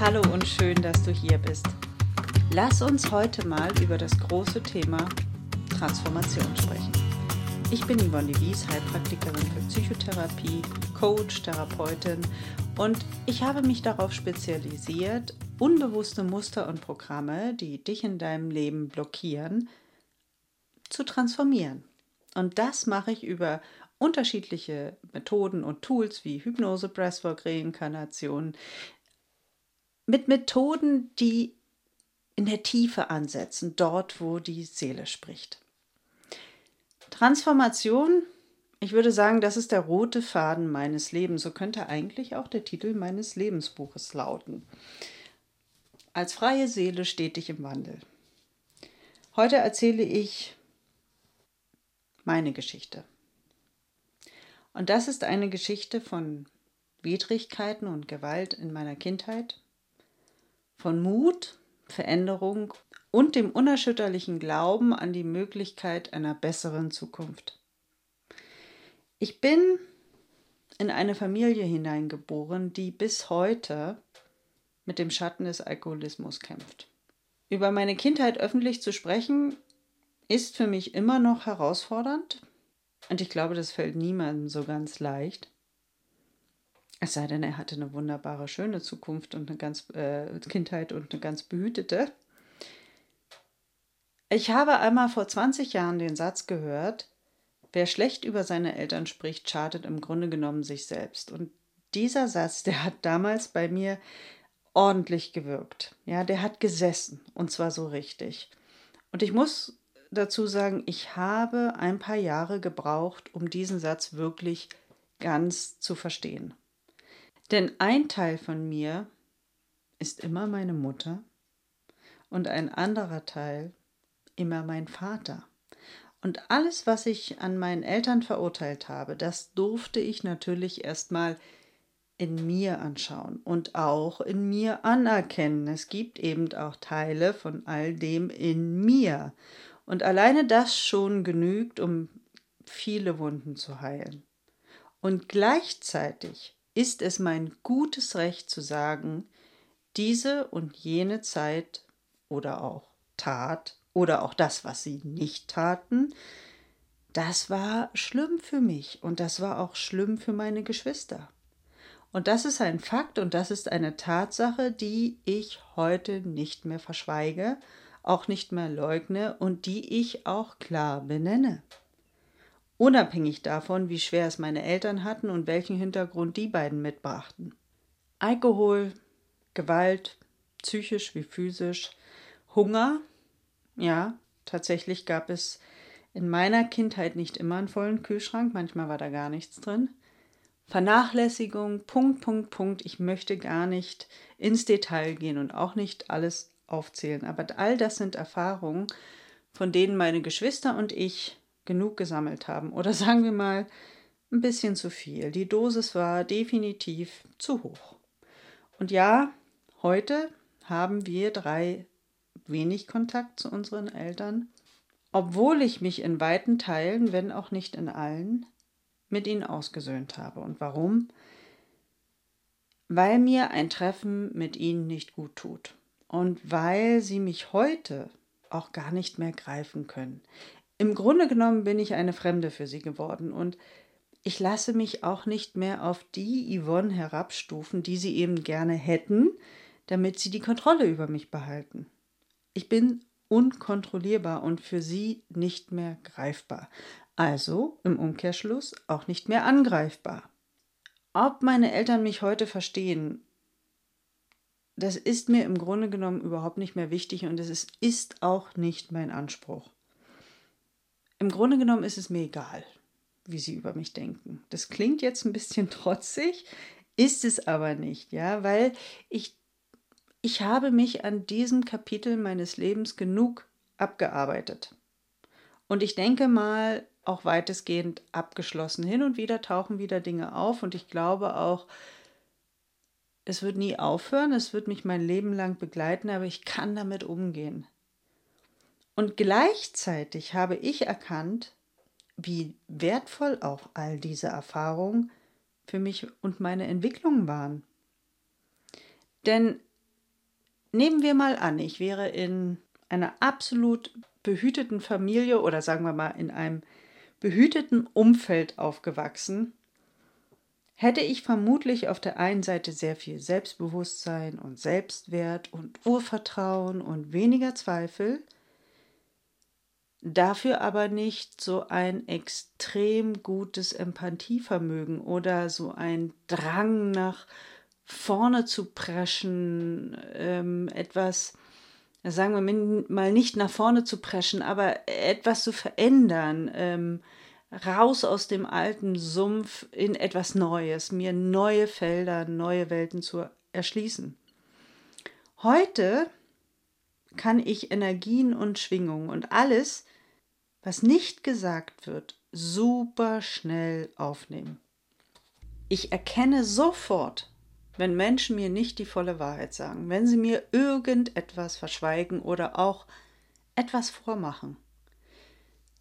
Hallo und schön, dass du hier bist. Lass uns heute mal über das große Thema Transformation sprechen. Ich bin Yvonne Wies, Heilpraktikerin für Psychotherapie, Coach, Therapeutin und ich habe mich darauf spezialisiert, unbewusste Muster und Programme, die dich in deinem Leben blockieren, zu transformieren. Und das mache ich über unterschiedliche Methoden und Tools wie Hypnose, Breathwork, Reinkarnation, mit Methoden, die in der Tiefe ansetzen, dort, wo die Seele spricht. Transformation, ich würde sagen, das ist der rote Faden meines Lebens. So könnte eigentlich auch der Titel meines Lebensbuches lauten. Als freie Seele stetig im Wandel. Heute erzähle ich meine Geschichte. Und das ist eine Geschichte von Widrigkeiten und Gewalt in meiner Kindheit, von Mut, Veränderung und dem unerschütterlichen Glauben an die Möglichkeit einer besseren Zukunft. Ich bin in eine Familie hineingeboren, die bis heute mit dem Schatten des Alkoholismus kämpft. Über meine Kindheit öffentlich zu sprechen, ist für mich immer noch herausfordernd und ich glaube, das fällt niemandem so ganz leicht. Es sei denn, er hatte eine wunderbare, schöne Zukunft und eine ganz äh, Kindheit und eine ganz behütete. Ich habe einmal vor 20 Jahren den Satz gehört, wer schlecht über seine Eltern spricht, schadet im Grunde genommen sich selbst. Und dieser Satz, der hat damals bei mir ordentlich gewirkt. Ja, der hat gesessen und zwar so richtig. Und ich muss dazu sagen, ich habe ein paar Jahre gebraucht, um diesen Satz wirklich ganz zu verstehen. Denn ein Teil von mir ist immer meine Mutter und ein anderer Teil immer mein Vater. Und alles, was ich an meinen Eltern verurteilt habe, das durfte ich natürlich erstmal in mir anschauen und auch in mir anerkennen. Es gibt eben auch Teile von all dem in mir. Und alleine das schon genügt, um viele Wunden zu heilen. Und gleichzeitig ist es mein gutes Recht zu sagen, diese und jene Zeit oder auch Tat oder auch das, was sie nicht taten, das war schlimm für mich und das war auch schlimm für meine Geschwister. Und das ist ein Fakt und das ist eine Tatsache, die ich heute nicht mehr verschweige, auch nicht mehr leugne und die ich auch klar benenne unabhängig davon, wie schwer es meine Eltern hatten und welchen Hintergrund die beiden mitbrachten. Alkohol, Gewalt, psychisch wie physisch, Hunger, ja, tatsächlich gab es in meiner Kindheit nicht immer einen vollen Kühlschrank, manchmal war da gar nichts drin. Vernachlässigung, Punkt, Punkt, Punkt. Ich möchte gar nicht ins Detail gehen und auch nicht alles aufzählen, aber all das sind Erfahrungen, von denen meine Geschwister und ich genug gesammelt haben. Oder sagen wir mal, ein bisschen zu viel. Die Dosis war definitiv zu hoch. Und ja, heute haben wir drei wenig Kontakt zu unseren Eltern, obwohl ich mich in weiten Teilen, wenn auch nicht in allen, mit ihnen ausgesöhnt habe. Und warum? Weil mir ein Treffen mit ihnen nicht gut tut. Und weil sie mich heute auch gar nicht mehr greifen können im Grunde genommen bin ich eine Fremde für sie geworden und ich lasse mich auch nicht mehr auf die Yvonne herabstufen, die sie eben gerne hätten, damit sie die Kontrolle über mich behalten. Ich bin unkontrollierbar und für sie nicht mehr greifbar. Also im Umkehrschluss auch nicht mehr angreifbar. Ob meine Eltern mich heute verstehen, das ist mir im Grunde genommen überhaupt nicht mehr wichtig und es ist, auch nicht mein Anspruch. Im Grunde genommen ist es mir egal, wie sie über mich denken. Das klingt jetzt ein bisschen trotzig, ist es aber nicht, ja, weil ich, ich habe mich an diesem Kapitel meines Lebens genug abgearbeitet. Und ich denke mal, auch weitestgehend abgeschlossen. Hin und wieder tauchen wieder Dinge auf und ich glaube auch, es wird nie aufhören, es wird mich mein Leben lang begleiten, aber ich kann damit umgehen. Und gleichzeitig habe ich erkannt, wie wertvoll auch all diese Erfahrungen für mich und meine Entwicklung waren. Denn nehmen wir mal an, ich wäre in einer absolut behüteten Familie oder sagen wir mal in einem behüteten Umfeld aufgewachsen, hätte ich vermutlich auf der einen Seite sehr viel Selbstbewusstsein und Selbstwert und Urvertrauen und weniger Zweifel, dafür aber nicht so ein extrem gutes Empathievermögen oder so ein Drang nach vorne zu preschen, ähm, etwas, sagen wir mal, nicht nach vorne zu preschen, aber etwas zu verändern, ähm, raus aus dem alten Sumpf in etwas Neues, mir neue Felder, neue Welten zu erschließen. Heute kann ich Energien und Schwingungen und alles, was nicht gesagt wird, super schnell aufnehmen. Ich erkenne sofort, wenn Menschen mir nicht die volle Wahrheit sagen, wenn sie mir irgendetwas verschweigen oder auch etwas vormachen.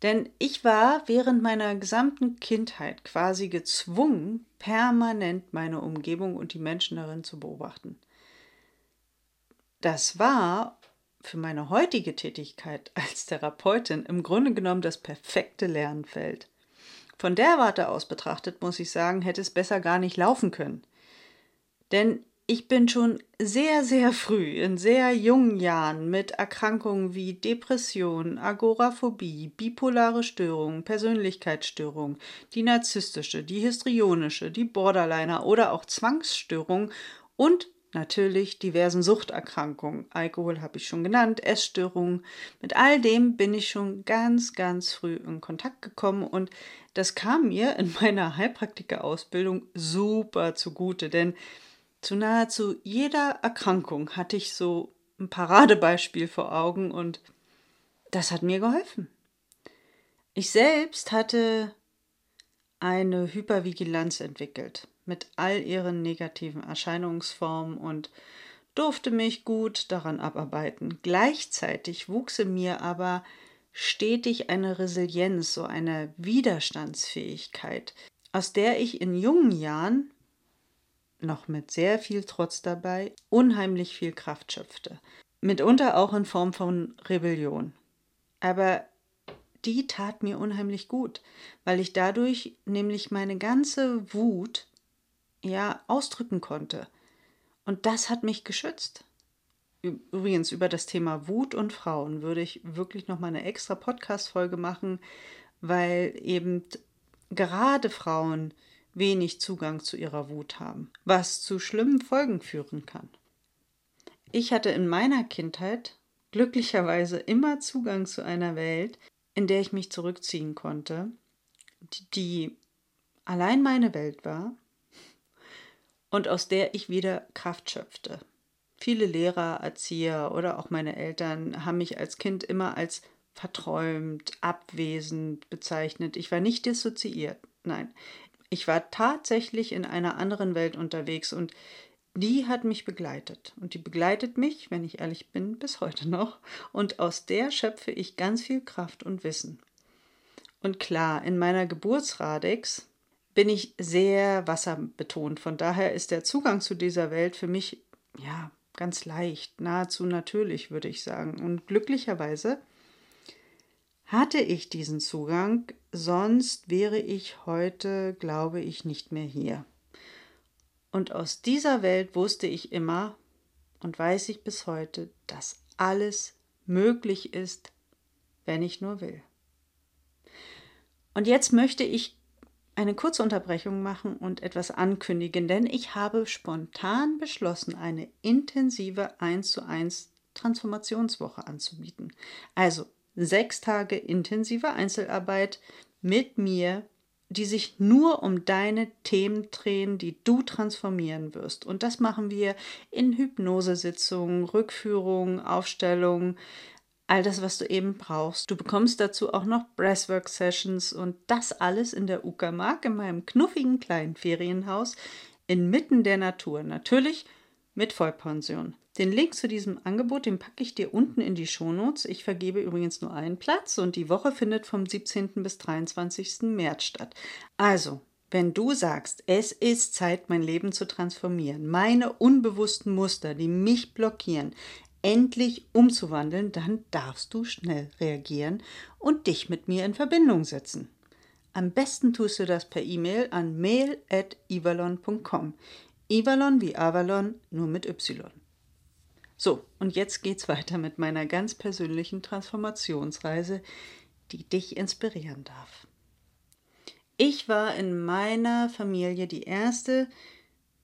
Denn ich war während meiner gesamten Kindheit quasi gezwungen, permanent meine Umgebung und die Menschen darin zu beobachten. Das war für meine heutige Tätigkeit als Therapeutin im Grunde genommen das perfekte Lernfeld. Von der Warte aus betrachtet, muss ich sagen, hätte es besser gar nicht laufen können. Denn ich bin schon sehr, sehr früh, in sehr jungen Jahren mit Erkrankungen wie Depression, Agoraphobie, bipolare Störung, Persönlichkeitsstörung, die narzisstische, die histrionische, die Borderliner oder auch Zwangsstörung und natürlich diversen Suchterkrankungen. Alkohol habe ich schon genannt, Essstörungen. Mit all dem bin ich schon ganz, ganz früh in Kontakt gekommen und das kam mir in meiner Heilpraktikerausbildung super zugute, denn zu nahezu jeder Erkrankung hatte ich so ein Paradebeispiel vor Augen und das hat mir geholfen. Ich selbst hatte eine Hypervigilanz entwickelt mit all ihren negativen Erscheinungsformen und durfte mich gut daran abarbeiten. Gleichzeitig wuchs in mir aber stetig eine Resilienz, so eine Widerstandsfähigkeit, aus der ich in jungen Jahren noch mit sehr viel Trotz dabei, unheimlich viel Kraft schöpfte. Mitunter auch in Form von Rebellion. Aber die tat mir unheimlich gut, weil ich dadurch nämlich meine ganze Wut ja ausdrücken konnte. Und das hat mich geschützt. Übrigens über das Thema Wut und Frauen würde ich wirklich noch mal eine extra Podcast Folge machen, weil eben gerade Frauen wenig Zugang zu ihrer Wut haben, was zu schlimmen Folgen führen kann. Ich hatte in meiner Kindheit glücklicherweise immer Zugang zu einer Welt, in der ich mich zurückziehen konnte, die allein meine Welt war und aus der ich wieder Kraft schöpfte. Viele Lehrer, Erzieher oder auch meine Eltern haben mich als Kind immer als verträumt, abwesend bezeichnet. Ich war nicht dissoziiert. Nein, ich war tatsächlich in einer anderen Welt unterwegs und die hat mich begleitet. Und die begleitet mich, wenn ich ehrlich bin, bis heute noch. Und aus der schöpfe ich ganz viel Kraft und Wissen. Und klar, in meiner Geburtsradix bin ich sehr wasserbetont. Von daher ist der Zugang zu dieser Welt für mich, ja, ganz leicht, nahezu natürlich, würde ich sagen. Und glücklicherweise hatte ich diesen Zugang, sonst wäre ich heute, glaube ich, nicht mehr hier. Und aus dieser Welt wusste ich immer und weiß ich bis heute, dass alles möglich ist, wenn ich nur will. Und jetzt möchte ich eine kurze Unterbrechung machen und etwas ankündigen, denn ich habe spontan beschlossen, eine intensive 1 zu 1 Transformationswoche anzubieten. Also sechs Tage intensive Einzelarbeit mit mir, die sich nur um deine Themen drehen, die du transformieren wirst. Und das machen wir in Hypnosesitzungen, Rückführungen, Aufstellungen, all das, was du eben brauchst. Du bekommst dazu auch noch Breathwork-Sessions und das alles in der Uckermark, in meinem knuffigen kleinen Ferienhaus inmitten der Natur. Natürlich mit Vollpension. Den Link zu diesem Angebot, den packe ich dir unten in die Shownotes. Ich vergebe übrigens nur einen Platz und die Woche findet vom 17. bis 23. März statt. Also, Wenn du sagst, es ist Zeit, mein Leben zu transformieren, meine unbewussten Muster, die mich blockieren, endlich umzuwandeln, dann darfst du schnell reagieren und dich mit mir in Verbindung setzen. Am besten tust du das per E-Mail an mail.ivalon.com. Ivalon wie Avalon, nur mit Y. So, und jetzt geht's weiter mit meiner ganz persönlichen Transformationsreise, die dich inspirieren darf. Ich war in meiner Familie die erste,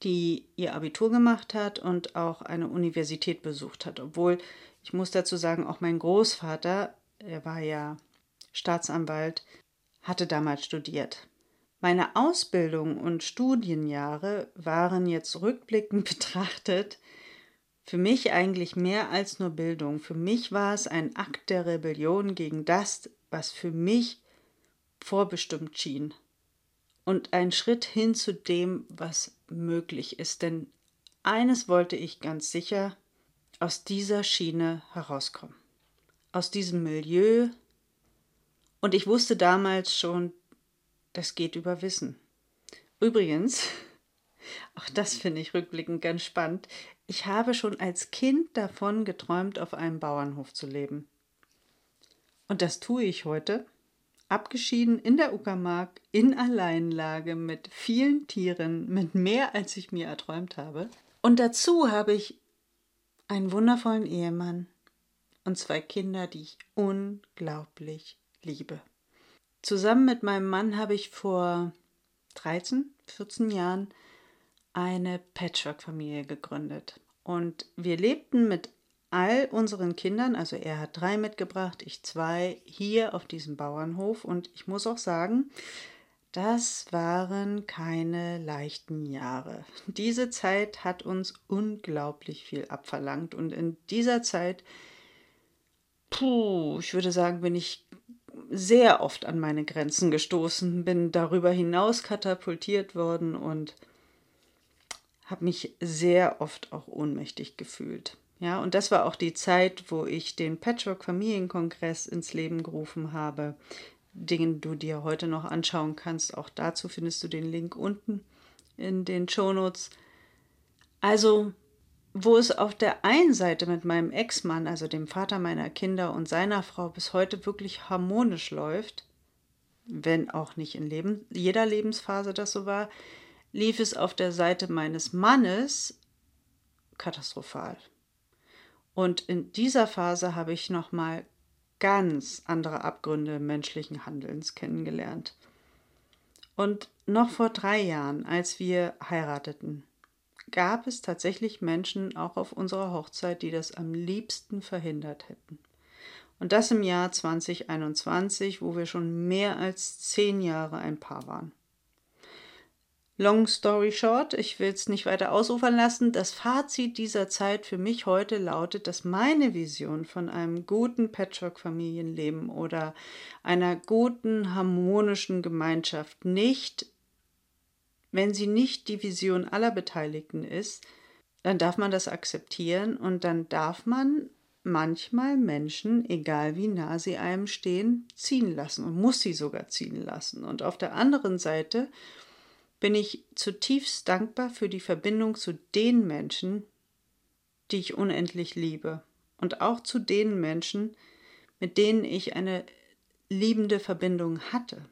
die ihr Abitur gemacht hat und auch eine Universität besucht hat. Obwohl, ich muss dazu sagen, auch mein Großvater, er war ja Staatsanwalt, hatte damals studiert. Meine Ausbildung und Studienjahre waren jetzt rückblickend betrachtet für mich eigentlich mehr als nur Bildung. Für mich war es ein Akt der Rebellion gegen das, was für mich vorbestimmt schien. Und ein Schritt hin zu dem, was möglich ist. Denn eines wollte ich ganz sicher aus dieser Schiene herauskommen. Aus diesem Milieu. Und ich wusste damals schon, das geht über Wissen. Übrigens, auch das finde ich rückblickend ganz spannend. Ich habe schon als Kind davon geträumt, auf einem Bauernhof zu leben. Und das tue ich heute, abgeschieden in der Uckermark, in Alleinlage, mit vielen Tieren, mit mehr, als ich mir erträumt habe. Und dazu habe ich einen wundervollen Ehemann und zwei Kinder, die ich unglaublich liebe. Zusammen mit meinem Mann habe ich vor 13, 14 Jahren eine Patchwork-Familie gegründet. Und wir lebten mit all unseren Kindern, also er hat drei mitgebracht, ich zwei, hier auf diesem Bauernhof. Und ich muss auch sagen, das waren keine leichten Jahre. Diese Zeit hat uns unglaublich viel abverlangt. Und in dieser Zeit, puh, ich würde sagen, bin ich sehr oft an meine Grenzen gestoßen, bin darüber hinaus katapultiert worden und habe mich sehr oft auch ohnmächtig gefühlt. Ja, und das war auch die Zeit, wo ich den Patchwork Familienkongress ins Leben gerufen habe, den du dir heute noch anschauen kannst. Auch dazu findest du den Link unten in den Shownotes. Also, wo es auf der einen Seite mit meinem Ex-Mann, also dem Vater meiner Kinder und seiner Frau bis heute wirklich harmonisch läuft, wenn auch nicht in Leben, jeder Lebensphase das so war, lief es auf der Seite meines Mannes katastrophal. Und in dieser Phase habe ich nochmal ganz andere Abgründe menschlichen Handelns kennengelernt. Und noch vor drei Jahren, als wir heirateten, gab es tatsächlich Menschen auch auf unserer Hochzeit, die das am liebsten verhindert hätten. Und das im Jahr 2021, wo wir schon mehr als zehn Jahre ein Paar waren. Long story short, ich will es nicht weiter ausufern lassen. Das Fazit dieser Zeit für mich heute lautet, dass meine Vision von einem guten Patchwork-Familienleben oder einer guten, harmonischen Gemeinschaft nicht, wenn sie nicht die Vision aller Beteiligten ist, dann darf man das akzeptieren und dann darf man manchmal Menschen, egal wie nah sie einem stehen, ziehen lassen und muss sie sogar ziehen lassen. Und auf der anderen Seite bin ich zutiefst dankbar für die Verbindung zu den Menschen, die ich unendlich liebe und auch zu den Menschen, mit denen ich eine liebende Verbindung hatte.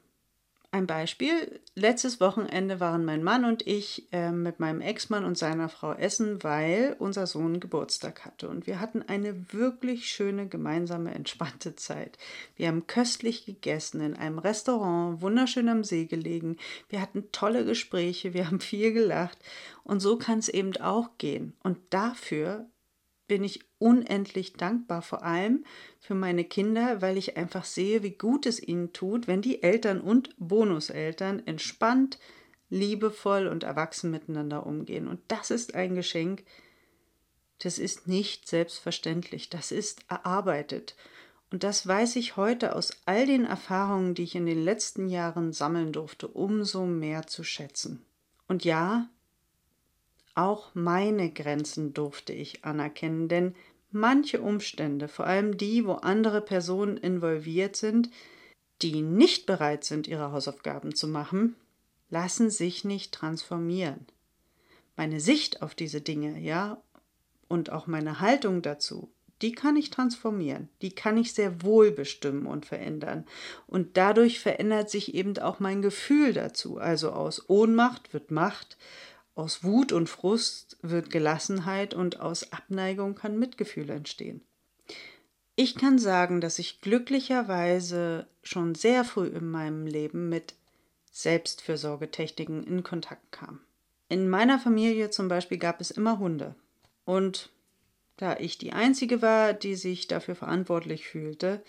Ein Beispiel. Letztes Wochenende waren mein Mann und ich äh, mit meinem Ex-Mann und seiner Frau essen, weil unser Sohn Geburtstag hatte. Und wir hatten eine wirklich schöne gemeinsame, entspannte Zeit. Wir haben köstlich gegessen in einem Restaurant, wunderschön am See gelegen. Wir hatten tolle Gespräche, wir haben viel gelacht. Und so kann es eben auch gehen. Und dafür bin ich unendlich dankbar, vor allem für meine Kinder, weil ich einfach sehe, wie gut es ihnen tut, wenn die Eltern und Bonuseltern entspannt, liebevoll und erwachsen miteinander umgehen. Und das ist ein Geschenk, das ist nicht selbstverständlich, das ist erarbeitet. Und das weiß ich heute aus all den Erfahrungen, die ich in den letzten Jahren sammeln durfte, umso mehr zu schätzen. Und ja, auch meine Grenzen durfte ich anerkennen, denn manche Umstände, vor allem die, wo andere Personen involviert sind, die nicht bereit sind, ihre Hausaufgaben zu machen, lassen sich nicht transformieren. Meine Sicht auf diese Dinge, ja, und auch meine Haltung dazu, die kann ich transformieren, die kann ich sehr wohl bestimmen und verändern. Und dadurch verändert sich eben auch mein Gefühl dazu. Also aus Ohnmacht wird Macht, aus Wut und Frust wird Gelassenheit und aus Abneigung kann Mitgefühl entstehen. Ich kann sagen, dass ich glücklicherweise schon sehr früh in meinem Leben mit Selbstfürsorgetechniken in Kontakt kam. In meiner Familie zum Beispiel gab es immer Hunde. Und da ich die Einzige war, die sich dafür verantwortlich fühlte,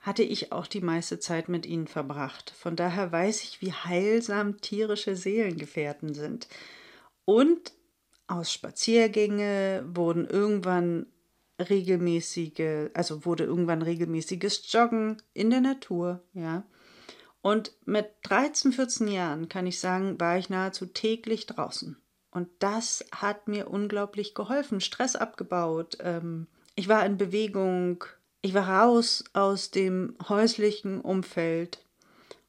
hatte ich auch die meiste Zeit mit ihnen verbracht. Von daher weiß ich, wie heilsam tierische Seelengefährten sind. Und aus Spaziergänge wurden irgendwann regelmäßige, also wurde irgendwann regelmäßiges Joggen in der Natur, ja. Und mit 13, 14 Jahren kann ich sagen, war ich nahezu täglich draußen. Und das hat mir unglaublich geholfen, Stress abgebaut. Ähm, ich war in Bewegung, ich war raus aus dem häuslichen Umfeld.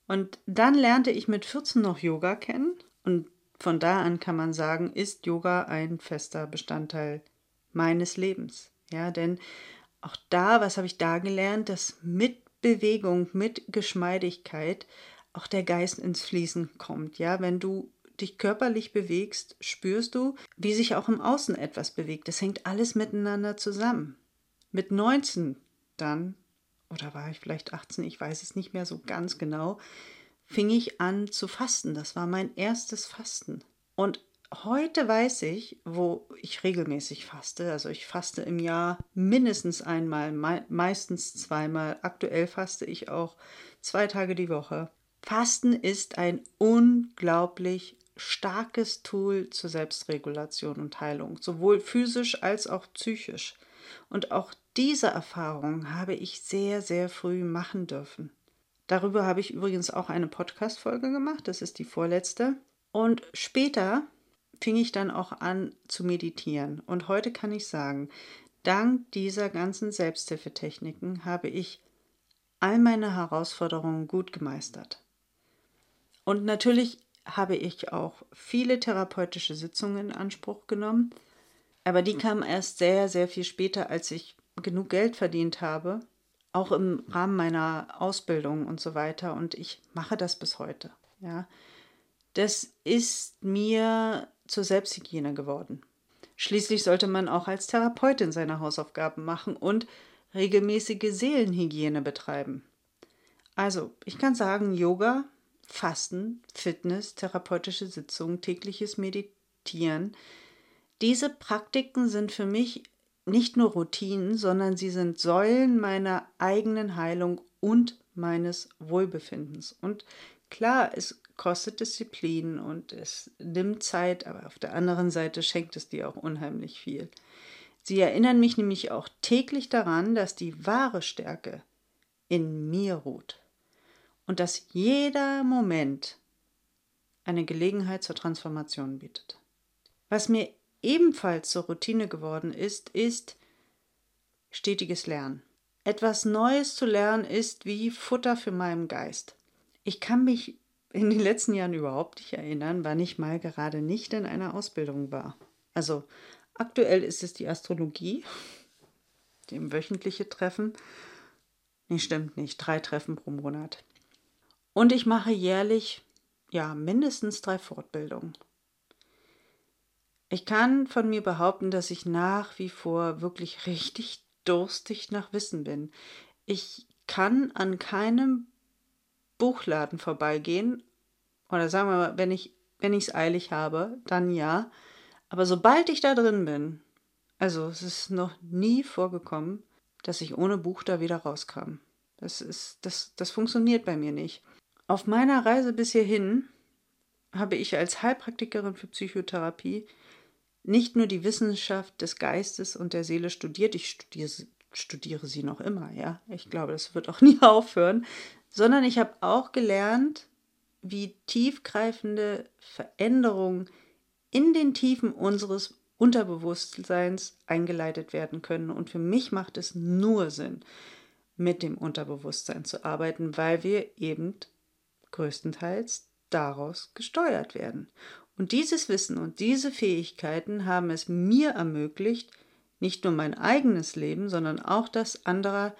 Und dann lernte ich mit 14 noch Yoga kennen. Und von da an kann man sagen, ist Yoga ein fester Bestandteil meines Lebens. Ja, denn auch da, was habe ich da gelernt, dass mit Bewegung, mit Geschmeidigkeit auch der Geist ins Fließen kommt. Ja, wenn du dich körperlich bewegst, spürst du, wie sich auch im Außen etwas bewegt. Das hängt alles miteinander zusammen. Mit 19 dann, oder war ich vielleicht 18, ich weiß es nicht mehr so ganz genau, fing ich an zu fasten. Das war mein erstes Fasten. Und heute weiß ich, wo ich regelmäßig faste. Also ich faste im Jahr mindestens einmal, meistens zweimal. Aktuell faste ich auch zwei Tage die Woche. Fasten ist ein unglaublich starkes Tool zur Selbstregulation und Heilung, sowohl physisch als auch psychisch. Und auch diese Erfahrung habe ich sehr, sehr früh machen dürfen. Darüber habe ich übrigens auch eine Podcast-Folge gemacht, das ist die vorletzte. Und später fing ich dann auch an zu meditieren. Und heute kann ich sagen, dank dieser ganzen Selbsthilfetechniken habe ich all meine Herausforderungen gut gemeistert. Und natürlich habe ich auch viele therapeutische Sitzungen in Anspruch genommen, aber die kamen erst sehr, sehr viel später, als ich genug Geld verdient habe, auch im Rahmen meiner Ausbildung und so weiter. Und ich mache das bis heute. Ja, das ist mir zur Selbsthygiene geworden. Schließlich sollte man auch als Therapeutin seine Hausaufgaben machen und regelmäßige Seelenhygiene betreiben. Also, ich kann sagen, Yoga Fasten, Fitness, therapeutische Sitzungen, tägliches Meditieren. Diese Praktiken sind für mich nicht nur Routinen, sondern sie sind Säulen meiner eigenen Heilung und meines Wohlbefindens. Und klar, es kostet Disziplin und es nimmt Zeit, aber auf der anderen Seite schenkt es dir auch unheimlich viel. Sie erinnern mich nämlich auch täglich daran, dass die wahre Stärke in mir ruht und dass jeder Moment eine Gelegenheit zur Transformation bietet. Was mir ebenfalls zur Routine geworden ist, ist stetiges Lernen. Etwas Neues zu lernen ist wie Futter für meinen Geist. Ich kann mich in den letzten Jahren überhaupt nicht erinnern, wann ich mal gerade nicht in einer Ausbildung war. Also aktuell ist es die Astrologie, dem wöchentliche Treffen. Nee, stimmt nicht, drei Treffen pro Monat. Und ich mache jährlich, ja, mindestens drei Fortbildungen. Ich kann von mir behaupten, dass ich nach wie vor wirklich richtig durstig nach Wissen bin. Ich kann an keinem Buchladen vorbeigehen oder sagen wir mal, wenn ich wenn ich es eilig habe, dann ja. Aber sobald ich da drin bin, also es ist noch nie vorgekommen, dass ich ohne Buch da wieder rauskam. Das ist das das funktioniert bei mir nicht. Auf meiner Reise bis hierhin habe ich als Heilpraktikerin für Psychotherapie nicht nur die Wissenschaft des Geistes und der Seele studiert, ich studiere, studiere sie noch immer, ja, ich glaube, das wird auch nie aufhören, sondern ich habe auch gelernt, wie tiefgreifende Veränderungen in den Tiefen unseres Unterbewusstseins eingeleitet werden können. Und für mich macht es nur Sinn, mit dem Unterbewusstsein zu arbeiten, weil wir eben größtenteils daraus gesteuert werden. Und dieses Wissen und diese Fähigkeiten haben es mir ermöglicht, nicht nur mein eigenes Leben, sondern auch das anderer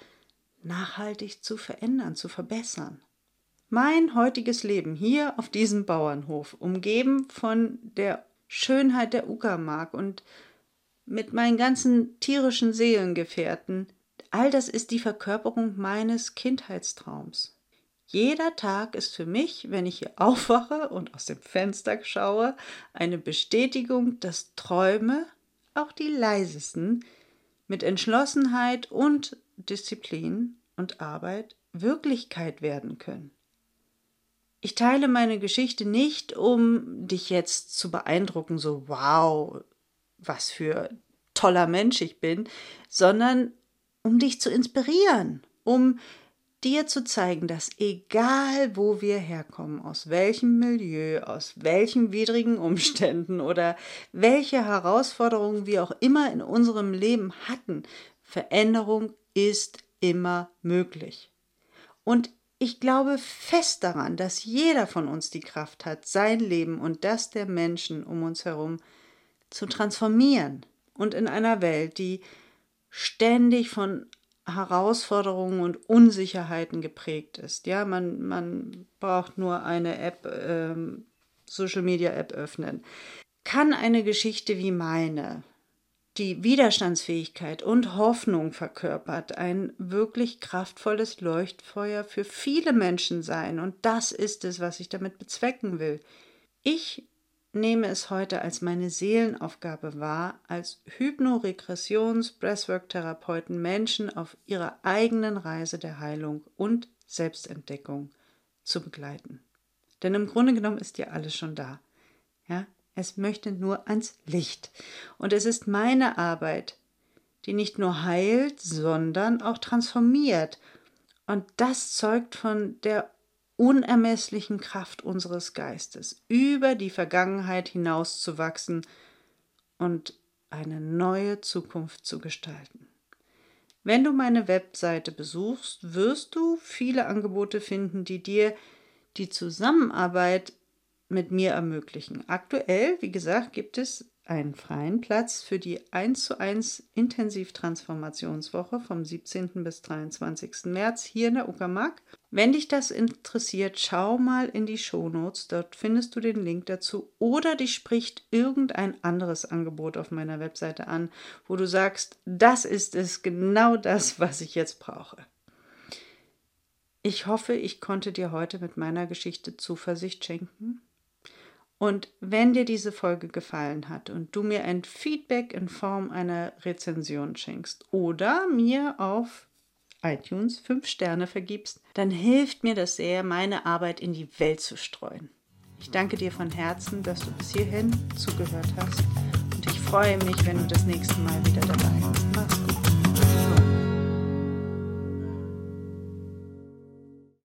nachhaltig zu verändern, zu verbessern. Mein heutiges Leben hier auf diesem Bauernhof, umgeben von der Schönheit der Uckermark und mit meinen ganzen tierischen Seelengefährten, all das ist die Verkörperung meines Kindheitstraums. Jeder Tag ist für mich, wenn ich hier aufwache und aus dem Fenster schaue, eine Bestätigung, dass Träume, auch die leisesten, mit Entschlossenheit und Disziplin und Arbeit Wirklichkeit werden können. Ich teile meine Geschichte nicht, um dich jetzt zu beeindrucken, so wow, was für toller Mensch ich bin, sondern um dich zu inspirieren, um dir zu zeigen, dass egal wo wir herkommen, aus welchem Milieu, aus welchen widrigen Umständen oder welche Herausforderungen wir auch immer in unserem Leben hatten, Veränderung ist immer möglich. Und ich glaube fest daran, dass jeder von uns die Kraft hat, sein Leben und das der Menschen um uns herum zu transformieren. Und in einer Welt, die ständig von Herausforderungen und Unsicherheiten geprägt ist. Ja, man, man braucht nur eine App, ähm, Social Media App öffnen. Kann eine Geschichte wie meine, die Widerstandsfähigkeit und Hoffnung verkörpert, ein wirklich kraftvolles Leuchtfeuer für viele Menschen sein. Und das ist es, was ich damit bezwecken will. Ich nehme es heute als meine Seelenaufgabe wahr, als Hypnoregressions-Breathwork-Therapeuten Menschen auf ihrer eigenen Reise der Heilung und Selbstentdeckung zu begleiten. Denn im Grunde genommen ist ja alles schon da. Ja, es möchte nur ans Licht. Und es ist meine Arbeit, die nicht nur heilt, sondern auch transformiert. Und das zeugt von der unermesslichen Kraft unseres Geistes, über die Vergangenheit hinaus zu wachsen und eine neue Zukunft zu gestalten. Wenn du meine Webseite besuchst, wirst du viele Angebote finden, die dir die Zusammenarbeit mit mir ermöglichen. Aktuell, wie gesagt, gibt es einen freien Platz für die 1 zu 1 Intensivtransformationswoche vom 17. bis 23. März hier in der Uckermark. Wenn dich das interessiert, schau mal in die Shownotes, dort findest du den Link dazu oder dich spricht irgendein anderes Angebot auf meiner Webseite an, wo du sagst, das ist es, genau das, was ich jetzt brauche. Ich hoffe, ich konnte dir heute mit meiner Geschichte Zuversicht schenken und wenn dir diese Folge gefallen hat und du mir ein Feedback in Form einer Rezension schenkst oder mir auf iTunes fünf Sterne vergibst, dann hilft mir das sehr, meine Arbeit in die Welt zu streuen. Ich danke dir von Herzen, dass du bis hierhin zugehört hast und ich freue mich, wenn du das nächste Mal wieder dabei bist.